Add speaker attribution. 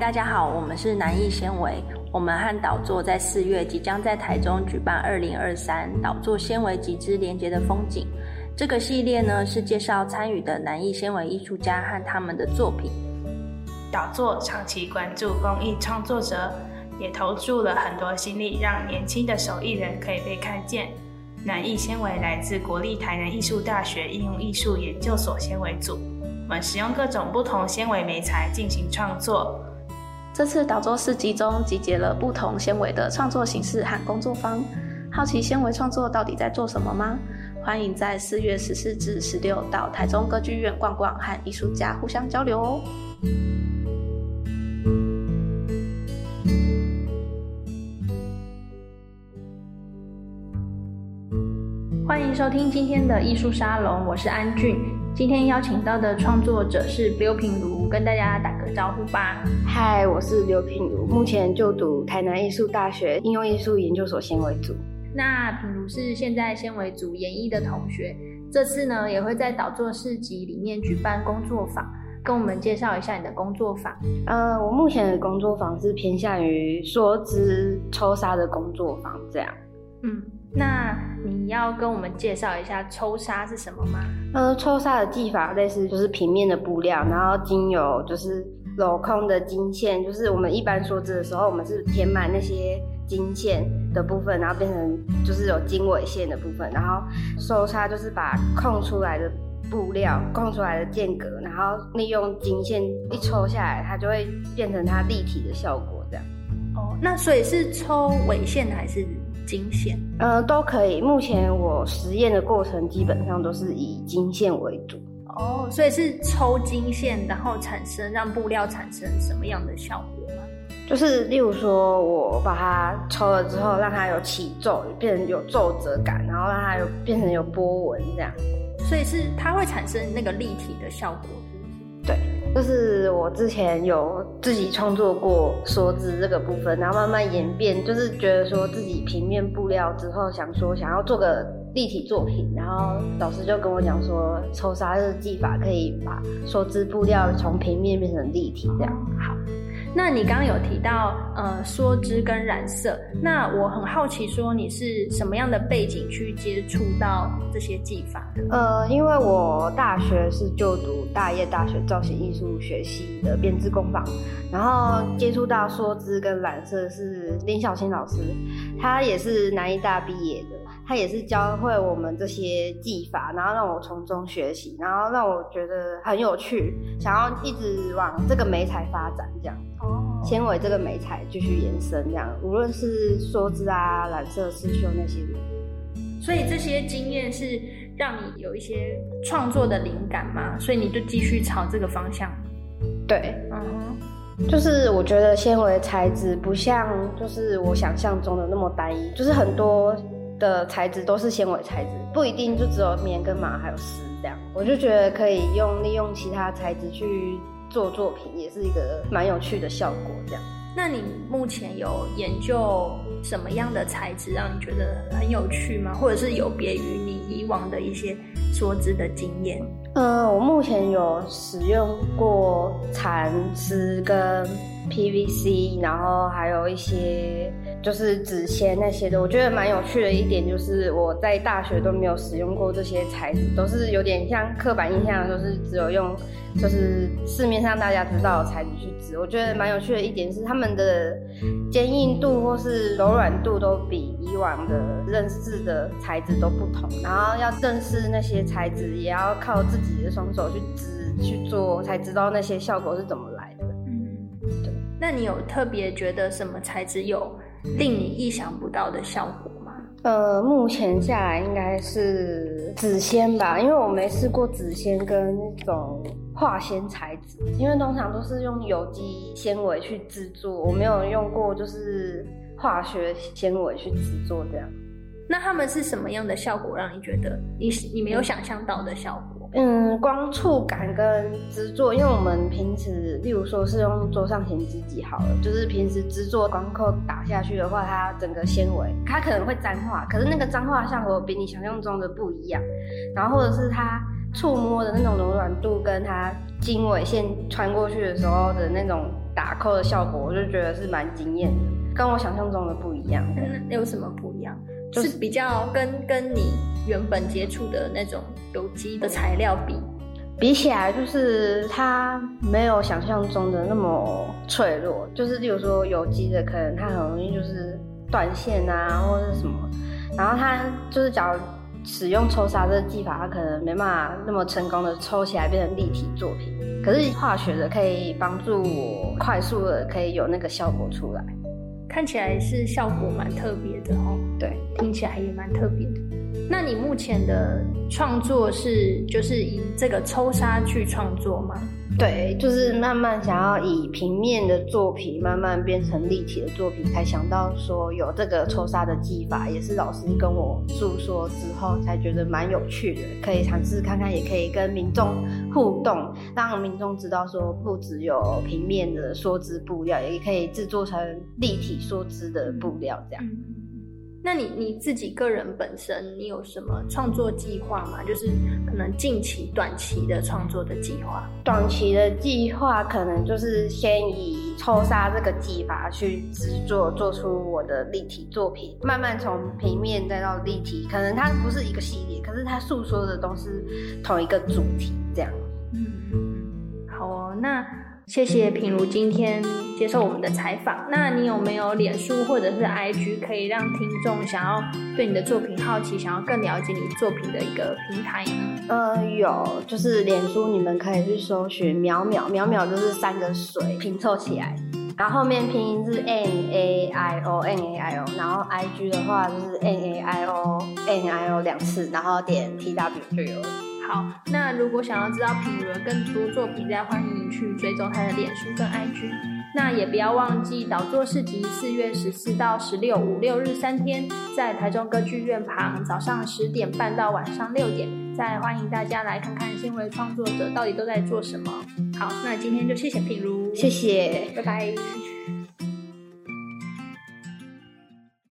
Speaker 1: 大家好，我们是南艺纤维。我们和导座在四月即将在台中举办二零二三导座纤维集之连接的风景。这个系列呢是介绍参与的南艺纤维艺术家和他们的作品。
Speaker 2: 导座长期关注公益创作者，也投注了很多心力，让年轻的手艺人可以被看见。南艺纤维来自国立台南艺术大学应用艺术研究所纤维组，我们使用各种不同纤维媒材进行创作。
Speaker 3: 这次导座市集中集结了不同纤维的创作形式和工作坊。好奇纤维创作到底在做什么吗？欢迎在四月十四至十六到台中歌剧院逛逛，和艺术家互相交流哦。
Speaker 1: 欢迎收听今天的艺术沙龙，我是安俊。今天邀请到的创作者是刘品如，跟大家打个招呼吧。
Speaker 4: 嗨，我是刘品如，目前就读台南艺术大学应用艺术研究所纤维组。
Speaker 1: 那品如是现在纤维组研一的同学，这次呢也会在导作市集里面举办工作坊，跟我们介绍一下你的工作坊。
Speaker 4: 呃，我目前的工作坊是偏向于梭织抽纱的工作坊，这样。
Speaker 1: 嗯，那你要跟我们介绍一下抽纱是什么吗？
Speaker 4: 呃，抽纱的技法类似就是平面的布料，然后经由就是镂空的金线，就是我们一般梭织的时候，我们是填满那些金线的部分，然后变成就是有经纬线的部分，然后收纱就是把空出来的布料、空出来的间隔，然后利用金线一抽下来，它就会变成它立体的效果，这样。
Speaker 1: 哦，那所以是抽纬线还是？金线，
Speaker 4: 呃，都可以。目前我实验的过程基本上都是以金线为主。
Speaker 1: 哦，所以是抽金线，然后产生让布料产生什么样的效果吗？
Speaker 4: 就是例如说，我把它抽了之后，让它有起皱，变成有皱褶感，然后让它有变成有波纹这样。
Speaker 1: 所以是它会产生那个立体的效果。
Speaker 4: 就是我之前有自己创作过梭织这个部分，然后慢慢演变，就是觉得说自己平面布料之后，想说想要做个立体作品，然后老师就跟我讲说，抽纱的技法可以把梭织布料从平面变成立体这样。
Speaker 1: 好。那你刚刚有提到呃梭织跟染色，那我很好奇说你是什么样的背景去接触到这些技法的？
Speaker 4: 呃，因为我大学是就读大业大学造型艺术学系的编织工坊，然后接触到梭织跟染色是林小青老师，他也是南医大毕业的。他也是教会我们这些技法，然后让我从中学习，然后让我觉得很有趣，想要一直往这个美彩发展，这样哦，纤维这个美彩继续延伸，这样无论是梭织啊、染色、刺绣那些，
Speaker 1: 所以这些经验是让你有一些创作的灵感嘛？所以你就继续朝这个方向？
Speaker 4: 对，嗯哼，就是我觉得纤维材质不像就是我想象中的那么单一，就是很多。的材质都是纤维材质，不一定就只有棉跟麻还有丝这样。我就觉得可以用利用其他材质去做作品，也是一个蛮有趣的效果这样。
Speaker 1: 那你目前有研究什么样的材质让你觉得很有趣吗？或者是有别于你以往的一些梭织的经验？
Speaker 4: 嗯，我目前有使用过蚕丝跟 PVC，然后还有一些。就是纸纤那些的，我觉得蛮有趣的一点就是我在大学都没有使用过这些材质，都是有点像刻板印象，都是只有用就是市面上大家知道的材质去织。我觉得蛮有趣的一点是，他们的坚硬度或是柔软度都比以往的认识的材质都不同。然后要认识那些材质，也要靠自己的双手去织去做，才知道那些效果是怎么来的。嗯，
Speaker 1: 对。那你有特别觉得什么材质有？令你意想不到的效果吗？
Speaker 4: 呃，目前下来应该是纸纤吧，因为我没试过纸纤跟那种化纤材质，因为通常都是用有机纤维去制作，我没有用过就是化学纤维去制作这样。
Speaker 1: 那他们是什么样的效果让你觉得你你没有想象到的效果？
Speaker 4: 嗯，光触感跟织作，因为我们平时，例如说是用桌上型织机好了，就是平时织作光扣打下去的话，它整个纤维它可能会粘化，可是那个粘化效果比你想象中的不一样。然后或者是它触摸的那种柔软度，跟它经纬线穿过去的时候的那种打扣的效果，我就觉得是蛮惊艳的，跟我想象中的不一样。
Speaker 1: 那有什么不一样？就是比较跟跟你原本接触的那种有机的材料比，
Speaker 4: 比起来就是它没有想象中的那么脆弱。就是例如说有机的，可能它很容易就是断线啊，或者是什么。然后它就是假如。使用抽砂这个技法，它可能没办法那么成功的抽起来变成立体作品。可是化学的可以帮助我快速的可以有那个效果出来，
Speaker 1: 看起来是效果蛮特别的哦。
Speaker 4: 对，
Speaker 1: 听起来也蛮特别的。那你目前的创作是就是以这个抽纱去创作吗？
Speaker 4: 对，就是慢慢想要以平面的作品慢慢变成立体的作品，才想到说有这个抽纱的技法，也是老师跟我诉说之后才觉得蛮有趣的，可以尝试看看，也可以跟民众互动，让民众知道说不只有平面的梭织布料，也可以制作成立体梭织的布料这样。
Speaker 1: 那你你自己个人本身，你有什么创作计划吗？就是可能近期、短期的创作的计划。
Speaker 4: 短期的计划可能就是先以抽砂这个技法去制作，做出我的立体作品，慢慢从平面再到立体。可能它不是一个系列，可是它诉说的都是同一个主题，这样。
Speaker 1: 嗯，好哦，那。谢谢品如今天接受我们的采访。那你有没有脸书或者是 IG 可以让听众想要对你的作品好奇，想要更了解你作品的一个平台呢？
Speaker 4: 呃，有，就是脸书你们可以去搜寻“淼淼淼淼”，就是三个水拼凑起来，然后后面拼音是 N A I O N A I O，然后 IG 的话就是 N A I O N A I O 两次，然后点 T W 就有。
Speaker 1: 好，那如果想要知道品如的更多作品，再欢迎去追踪他的脸书跟 IG。那也不要忘记导座市集，四月十四到十六五六日三天，在台中歌剧院旁，早上十点半到晚上六点。再欢迎大家来看看新闻创作者到底都在做什么。好，那今天就谢谢品如，
Speaker 4: 谢谢，
Speaker 1: 拜拜。